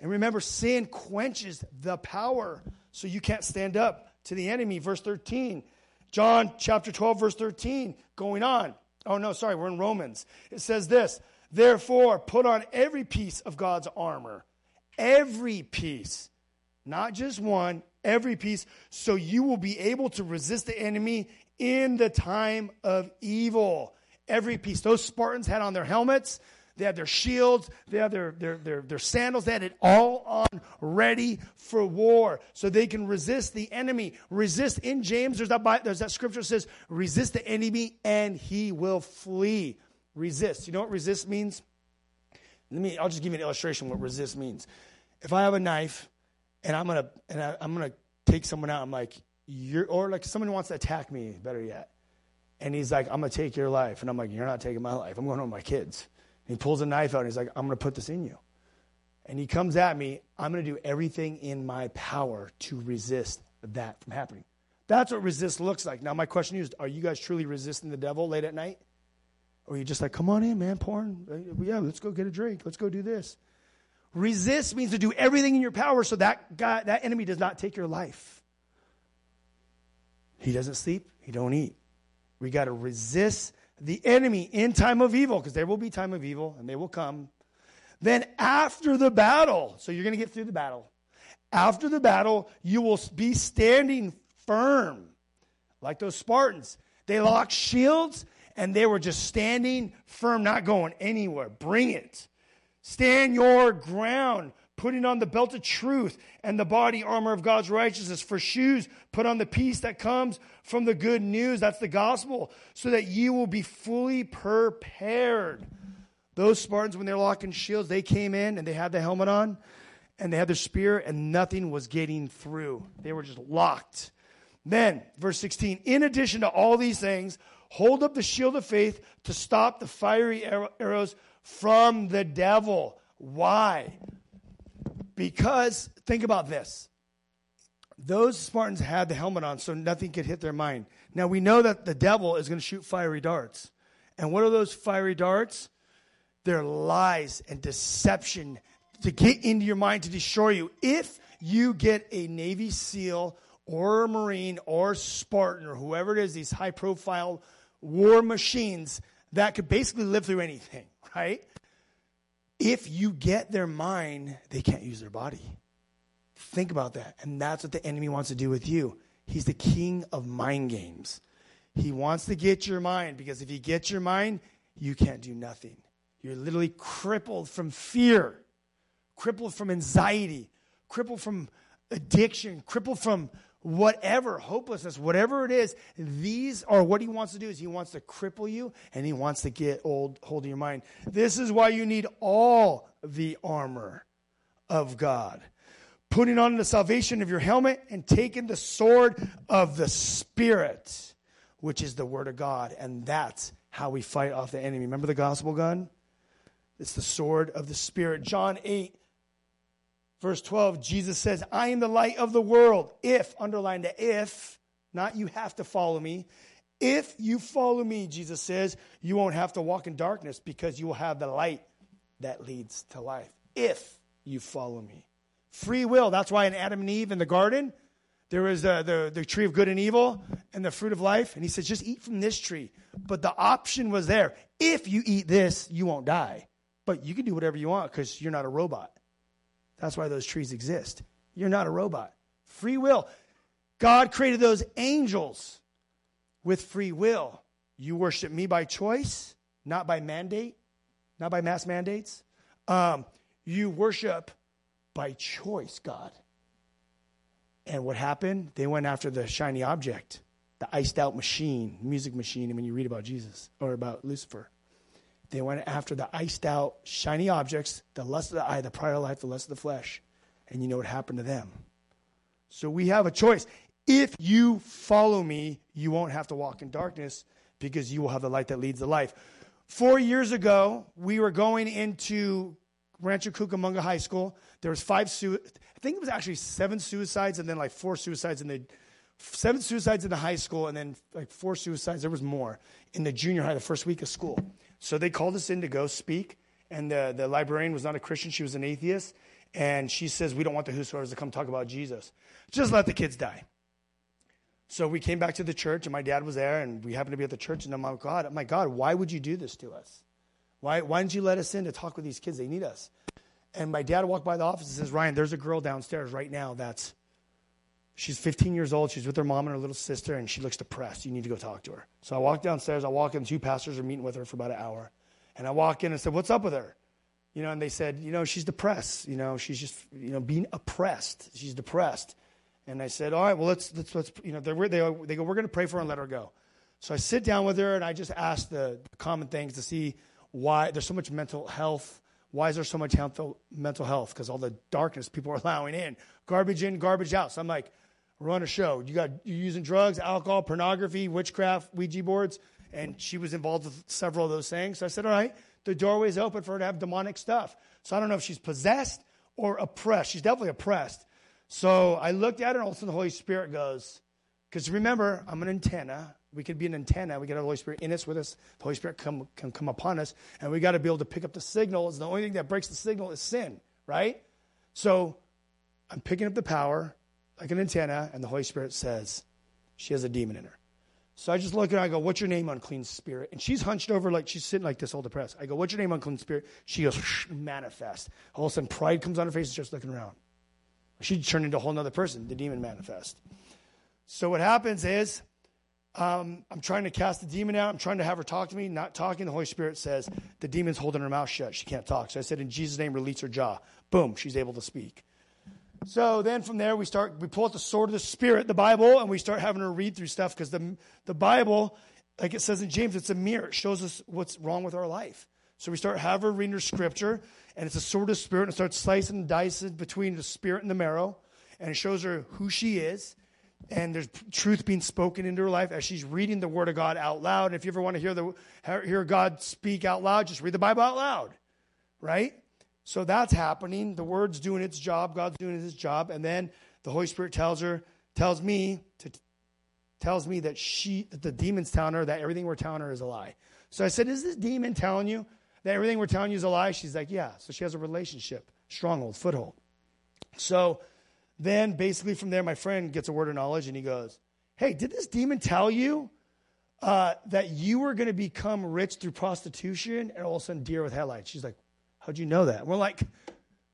And remember, sin quenches the power, so you can't stand up to the enemy. Verse 13. John chapter 12, verse 13, going on. Oh, no, sorry, we're in Romans. It says this Therefore, put on every piece of God's armor, every piece, not just one, every piece, so you will be able to resist the enemy in the time of evil. Every piece. Those Spartans had on their helmets, they had their shields, they had their, their, their, their sandals, they had it all on ready for war so they can resist the enemy. Resist in James, there's that, there's that scripture that says, resist the enemy and he will flee. Resist. You know what resist means? Let me, I'll just give you an illustration what resist means. If I have a knife and I'm gonna and I, I'm gonna take someone out, I'm like, you're or like someone wants to attack me, better yet. And he's like, I'm gonna take your life. And I'm like, You're not taking my life. I'm going home with my kids. He pulls a knife out and he's like, I'm going to put this in you. And he comes at me. I'm going to do everything in my power to resist that from happening. That's what resist looks like. Now, my question is are you guys truly resisting the devil late at night? Or are you just like, come on in, man, porn? Yeah, let's go get a drink. Let's go do this. Resist means to do everything in your power so that guy, that enemy does not take your life. He doesn't sleep, he don't eat. We got to resist the enemy in time of evil, because there will be time of evil and they will come. Then after the battle, so you're going to get through the battle. After the battle, you will be standing firm, like those Spartans. They locked shields and they were just standing firm, not going anywhere. Bring it. Stand your ground putting on the belt of truth and the body armor of God's righteousness. For shoes, put on the peace that comes from the good news. That's the gospel, so that you will be fully prepared. Those Spartans, when they're locking shields, they came in and they had the helmet on and they had their spear, and nothing was getting through. They were just locked. Then, verse 16, in addition to all these things, hold up the shield of faith to stop the fiery arrows from the devil. Why? Because, think about this. Those Spartans had the helmet on, so nothing could hit their mind. Now, we know that the devil is going to shoot fiery darts. And what are those fiery darts? They're lies and deception to get into your mind to destroy you. If you get a Navy SEAL or a Marine or Spartan or whoever it is, these high profile war machines that could basically live through anything, right? If you get their mind, they can't use their body. Think about that. And that's what the enemy wants to do with you. He's the king of mind games. He wants to get your mind because if he gets your mind, you can't do nothing. You're literally crippled from fear, crippled from anxiety, crippled from addiction, crippled from whatever, hopelessness, whatever it is, these are what he wants to do is he wants to cripple you and he wants to get old hold of your mind. This is why you need all the armor of God. Putting on the salvation of your helmet and taking the sword of the Spirit, which is the word of God. And that's how we fight off the enemy. Remember the gospel gun? It's the sword of the Spirit. John 8, Verse 12, Jesus says, I am the light of the world. If, underline the if, not you have to follow me. If you follow me, Jesus says, you won't have to walk in darkness because you will have the light that leads to life. If you follow me. Free will. That's why in Adam and Eve in the garden, there was the, the, the tree of good and evil and the fruit of life. And he says, just eat from this tree. But the option was there. If you eat this, you won't die. But you can do whatever you want because you're not a robot. That's why those trees exist. You're not a robot. Free will. God created those angels with free will. You worship me by choice, not by mandate, not by mass mandates. Um, you worship by choice, God. And what happened? They went after the shiny object, the iced out machine, music machine, and when you read about Jesus or about Lucifer. They went after the iced out, shiny objects, the lust of the eye, the pride of life, the lust of the flesh. And you know what happened to them. So we have a choice. If you follow me, you won't have to walk in darkness because you will have the light that leads the life. Four years ago, we were going into Rancho Cucamonga High School. There was five, su- I think it was actually seven suicides and then like four suicides in the, seven suicides in the high school and then like four suicides. There was more in the junior high, the first week of school. So they called us in to go speak. And the, the librarian was not a Christian, she was an atheist. And she says, We don't want the whosoever's to come talk about Jesus. Just let the kids die. So we came back to the church, and my dad was there, and we happened to be at the church. And I'm like, God, my God, why would you do this to us? Why, why didn't you let us in to talk with these kids? They need us. And my dad walked by the office and says, Ryan, there's a girl downstairs right now that's, she's 15 years old. She's with her mom and her little sister, and she looks depressed. You need to go talk to her. So I walk downstairs. I walk in. Two pastors are meeting with her for about an hour. And I walk in and said, What's up with her? You know, and they said, You know, she's depressed. You know, she's just, you know, being oppressed. She's depressed. And I said, All right, well, let's, let's, let's you know, they, they, they go, We're going to pray for her and let her go. So I sit down with her and I just ask the common things to see why there's so much mental health. Why is there so much mental health? Because all the darkness people are allowing in, garbage in, garbage out. So I'm like, run a show. You got you using drugs, alcohol, pornography, witchcraft, Ouija boards, and she was involved with several of those things. So I said, all right, the doorway's open for her to have demonic stuff. So I don't know if she's possessed or oppressed. She's definitely oppressed. So I looked at her, and all of a sudden the Holy Spirit goes, because remember, I'm an antenna. We could be an antenna. We got the Holy Spirit in us with us. The Holy Spirit come, can come upon us, and we got to be able to pick up the signals. The only thing that breaks the signal is sin, right? So I'm picking up the power like an antenna, and the Holy Spirit says, she has a demon in her. So I just look at her, I go, What's your name, unclean spirit? And she's hunched over like she's sitting like this, all depressed. I go, What's your name, unclean spirit? She goes, manifest. All of a sudden, pride comes on her face and starts looking around. She turned into a whole other person, the demon manifest. So what happens is, um, I'm trying to cast the demon out. I'm trying to have her talk to me, not talking. The Holy Spirit says, The demon's holding her mouth shut. She can't talk. So I said, In Jesus' name, release her jaw. Boom, she's able to speak. So then from there, we start, we pull out the sword of the Spirit, the Bible, and we start having her read through stuff because the, the Bible, like it says in James, it's a mirror. It shows us what's wrong with our life. So we start having her reading her scripture, and it's a sword of Spirit, and it starts slicing and dicing between the Spirit and the marrow, and it shows her who she is, and there's truth being spoken into her life as she's reading the Word of God out loud. And if you ever want to hear, the, hear God speak out loud, just read the Bible out loud, right? So that's happening. The word's doing its job, God's doing his job, and then the Holy Spirit tells her, tells me to tells me that she that the demon's telling her that everything we're telling her is a lie. So I said, Is this demon telling you that everything we're telling you is a lie? She's like, Yeah. So she has a relationship, stronghold, foothold. So then basically from there, my friend gets a word of knowledge and he goes, Hey, did this demon tell you uh, that you were going to become rich through prostitution and all of a sudden deer with headlights? She's like, How'd you know that? We're like,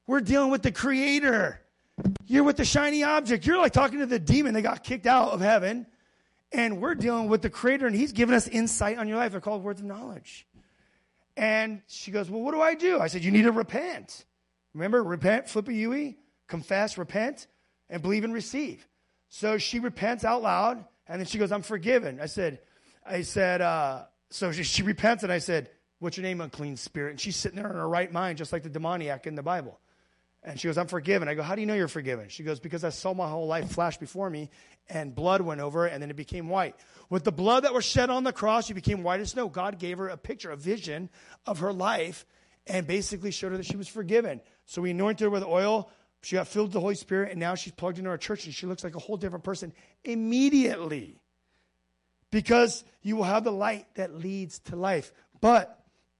we're dealing with the creator. You're with the shiny object. You're like talking to the demon that got kicked out of heaven. And we're dealing with the creator, and he's giving us insight on your life. They're called words of knowledge. And she goes, Well, what do I do? I said, You need to repent. Remember, repent, flip a UE, confess, repent, and believe and receive. So she repents out loud, and then she goes, I'm forgiven. I said, I said, uh, so she, she repents, and I said, What's your name, unclean spirit? And she's sitting there in her right mind, just like the demoniac in the Bible. And she goes, I'm forgiven. I go, How do you know you're forgiven? She goes, Because I saw my whole life flash before me, and blood went over it, and then it became white. With the blood that was shed on the cross, she became white as snow. God gave her a picture, a vision of her life, and basically showed her that she was forgiven. So we anointed her with oil. She got filled with the Holy Spirit, and now she's plugged into our church, and she looks like a whole different person immediately. Because you will have the light that leads to life. But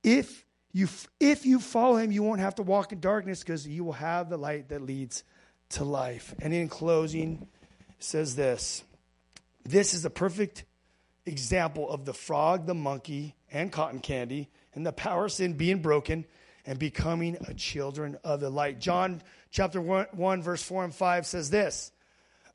if you, if you follow him, you won't have to walk in darkness because you will have the light that leads to life. And in closing, says this This is a perfect example of the frog, the monkey, and cotton candy, and the power sin being broken and becoming a children of the light. John chapter 1, 1, verse 4 and 5 says this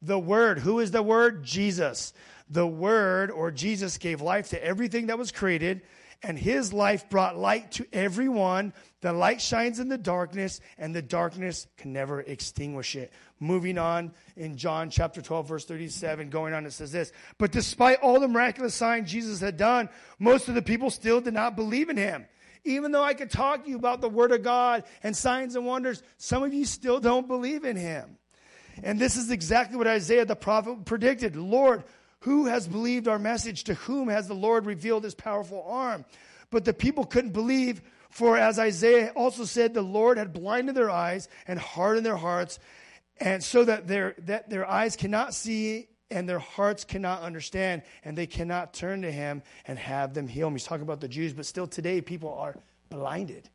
The Word, who is the Word? Jesus. The Word or Jesus gave life to everything that was created and his life brought light to everyone. The light shines in the darkness, and the darkness can never extinguish it. Moving on in John chapter 12, verse 37, going on, it says this But despite all the miraculous signs Jesus had done, most of the people still did not believe in him. Even though I could talk to you about the Word of God and signs and wonders, some of you still don't believe in him. And this is exactly what Isaiah the prophet predicted Lord, who has believed our message? To whom has the Lord revealed his powerful arm? But the people couldn't believe, for as Isaiah also said, the Lord had blinded their eyes and hardened their hearts, and so that their, that their eyes cannot see and their hearts cannot understand, and they cannot turn to him and have them heal. him. He's talking about the Jews, but still today people are blinded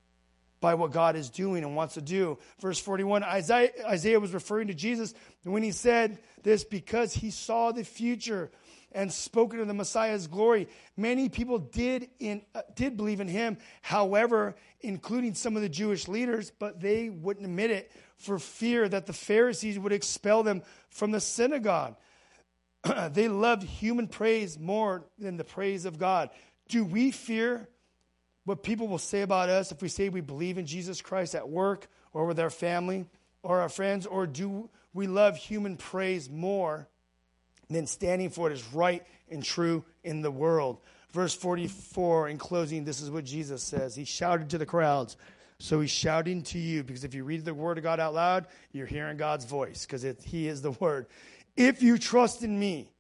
by what God is doing and wants to do. Verse 41 Isaiah, Isaiah was referring to Jesus when he said this because he saw the future and spoken of the Messiah's glory. Many people did, in, uh, did believe in him, however, including some of the Jewish leaders, but they wouldn't admit it for fear that the Pharisees would expel them from the synagogue. they loved human praise more than the praise of God. Do we fear what people will say about us if we say we believe in Jesus Christ at work or with our family or our friends? Or do we love human praise more than standing for what is right and true in the world? Verse 44, in closing, this is what Jesus says. He shouted to the crowds. So he's shouting to you because if you read the word of God out loud, you're hearing God's voice because he is the word. If you trust in me,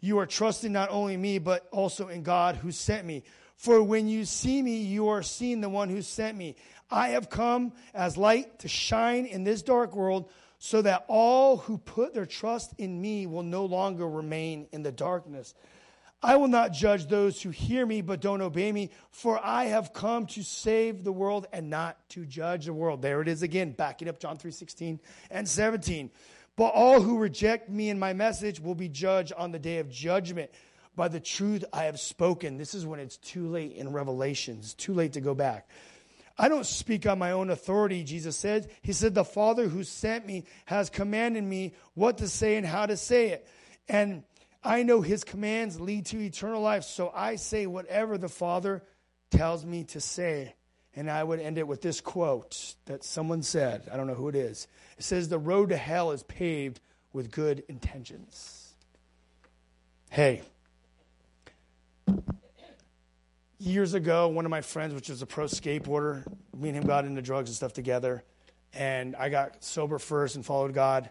you are trusting not only me, but also in God who sent me. For when you see me, you are seeing the one who sent me. I have come as light to shine in this dark world so that all who put their trust in me will no longer remain in the darkness. I will not judge those who hear me but don't obey me, for I have come to save the world and not to judge the world. There it is again, backing up John 3 16 and 17. But all who reject me and my message will be judged on the day of judgment by the truth I have spoken. This is when it's too late in Revelations, too late to go back. I don't speak on my own authority, Jesus said. He said, The Father who sent me has commanded me what to say and how to say it. And I know his commands lead to eternal life, so I say whatever the Father tells me to say. And I would end it with this quote that someone said. I don't know who it is. It says, The road to hell is paved with good intentions. Hey, years ago, one of my friends, which was a pro skateboarder, me and him got into drugs and stuff together. And I got sober first and followed God.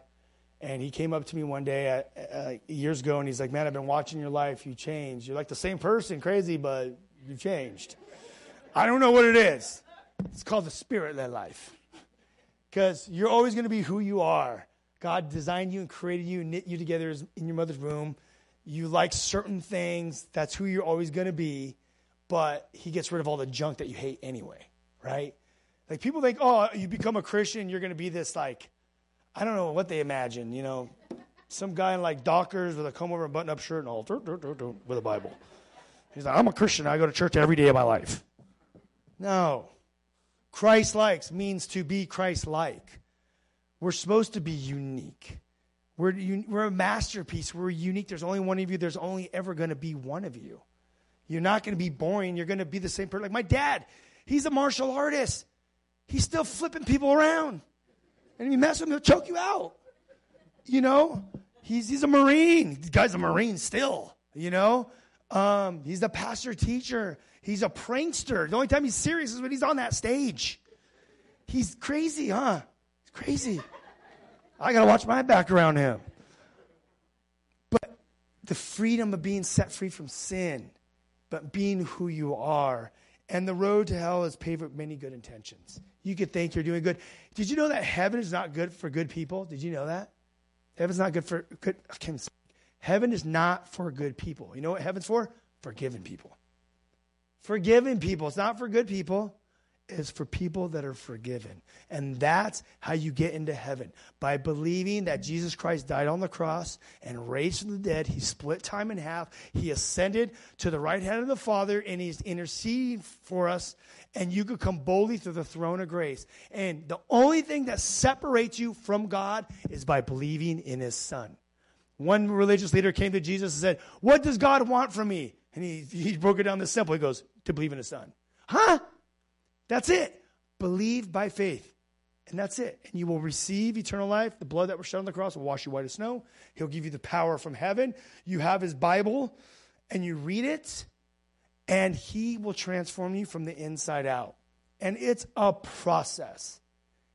And he came up to me one day uh, uh, years ago and he's like, Man, I've been watching your life. You changed. You're like the same person, crazy, but you changed. I don't know what it is. It's called the spirit led life. Because you're always going to be who you are. God designed you and created you knit you together in your mother's womb. You like certain things. That's who you're always going to be but he gets rid of all the junk that you hate anyway, right? Like people think, oh, you become a Christian, you're going to be this like, I don't know what they imagine, you know, some guy in like Dockers with a comb over and button up shirt and all with a Bible. He's like, I'm a Christian. I go to church every day of my life. No. Christ likes means to be Christ like. We're supposed to be unique. We're, we're a masterpiece. We're unique. There's only one of you. There's only ever going to be one of you. You're not going to be boring. You're going to be the same person. Like my dad, he's a martial artist. He's still flipping people around. And if you mess with him, he'll choke you out. You know? He's, he's a Marine. The guy's a Marine still, you know? Um, he's the pastor teacher. He's a prankster. The only time he's serious is when he's on that stage. He's crazy, huh? He's crazy. I got to watch my back around him. But the freedom of being set free from sin but being who you are. And the road to hell is paved with many good intentions. You could think you're doing good. Did you know that heaven is not good for good people? Did you know that? Heaven's not good for good. Heaven is not for good people. You know what heaven's for? Forgiven people. Forgiven people. It's not for good people is for people that are forgiven. And that's how you get into heaven by believing that Jesus Christ died on the cross and raised from the dead. He split time in half. He ascended to the right hand of the Father and he's interceding for us. And you could come boldly through the throne of grace. And the only thing that separates you from God is by believing in his Son. One religious leader came to Jesus and said, What does God want from me? And he, he broke it down this simple. He goes, to believe in his Son. Huh? That's it. Believe by faith. And that's it. And you will receive eternal life. The blood that was shed on the cross will wash you white as snow. He'll give you the power from heaven. You have his Bible and you read it, and he will transform you from the inside out. And it's a process.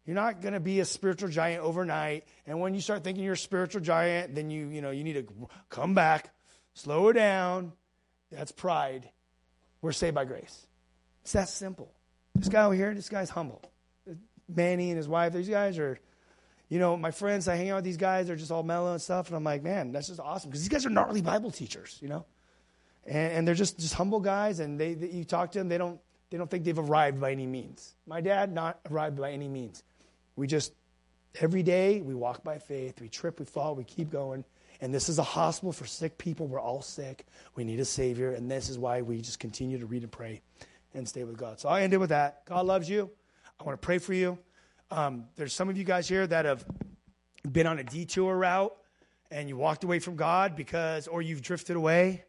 You're not going to be a spiritual giant overnight. And when you start thinking you're a spiritual giant, then you, you know, you need to come back, slow it down. That's pride. We're saved by grace. It's that simple. This guy over here, this guy's humble. Manny and his wife, these guys are, you know, my friends, I hang out with these guys, they're just all mellow and stuff. And I'm like, man, that's just awesome. Because these guys are gnarly Bible teachers, you know? And, and they're just, just humble guys. And they, they, you talk to them, they don't, they don't think they've arrived by any means. My dad, not arrived by any means. We just, every day, we walk by faith, we trip, we fall, we keep going. And this is a hospital for sick people. We're all sick. We need a Savior. And this is why we just continue to read and pray and stay with God. So I ended with that. God loves you. I want to pray for you. Um, there's some of you guys here that have been on a detour route and you walked away from God because, or you've drifted away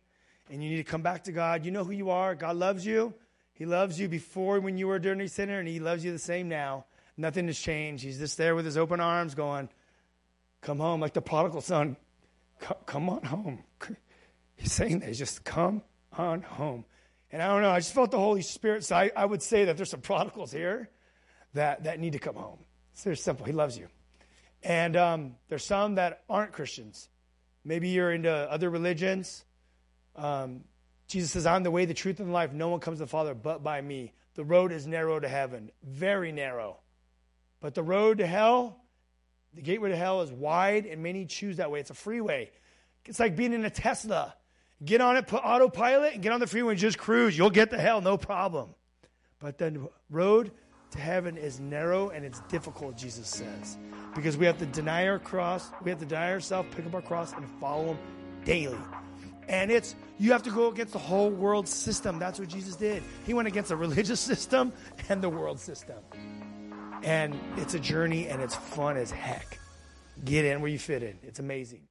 and you need to come back to God. You know who you are. God loves you. He loves you before when you were a dirty sinner, and He loves you the same now. Nothing has changed. He's just there with His open arms going, Come home, like the prodigal son. Come on home. He's saying that. He's just come on home. And I don't know, I just felt the Holy Spirit. So I, I would say that there's some prodigals here that, that need to come home. It's very simple. He loves you. And um, there's some that aren't Christians. Maybe you're into other religions. Um, Jesus says, I'm the way, the truth, and the life. No one comes to the Father but by me. The road is narrow to heaven, very narrow. But the road to hell, the gateway to hell is wide, and many choose that way. It's a freeway. It's like being in a Tesla. Get on it, put autopilot, and get on the freeway and just cruise. You'll get to hell, no problem. But the road to heaven is narrow and it's difficult, Jesus says. Because we have to deny our cross, we have to deny ourselves, pick up our cross, and follow Him daily. And it's, you have to go against the whole world system. That's what Jesus did. He went against the religious system and the world system. And it's a journey and it's fun as heck. Get in where you fit in. It's amazing.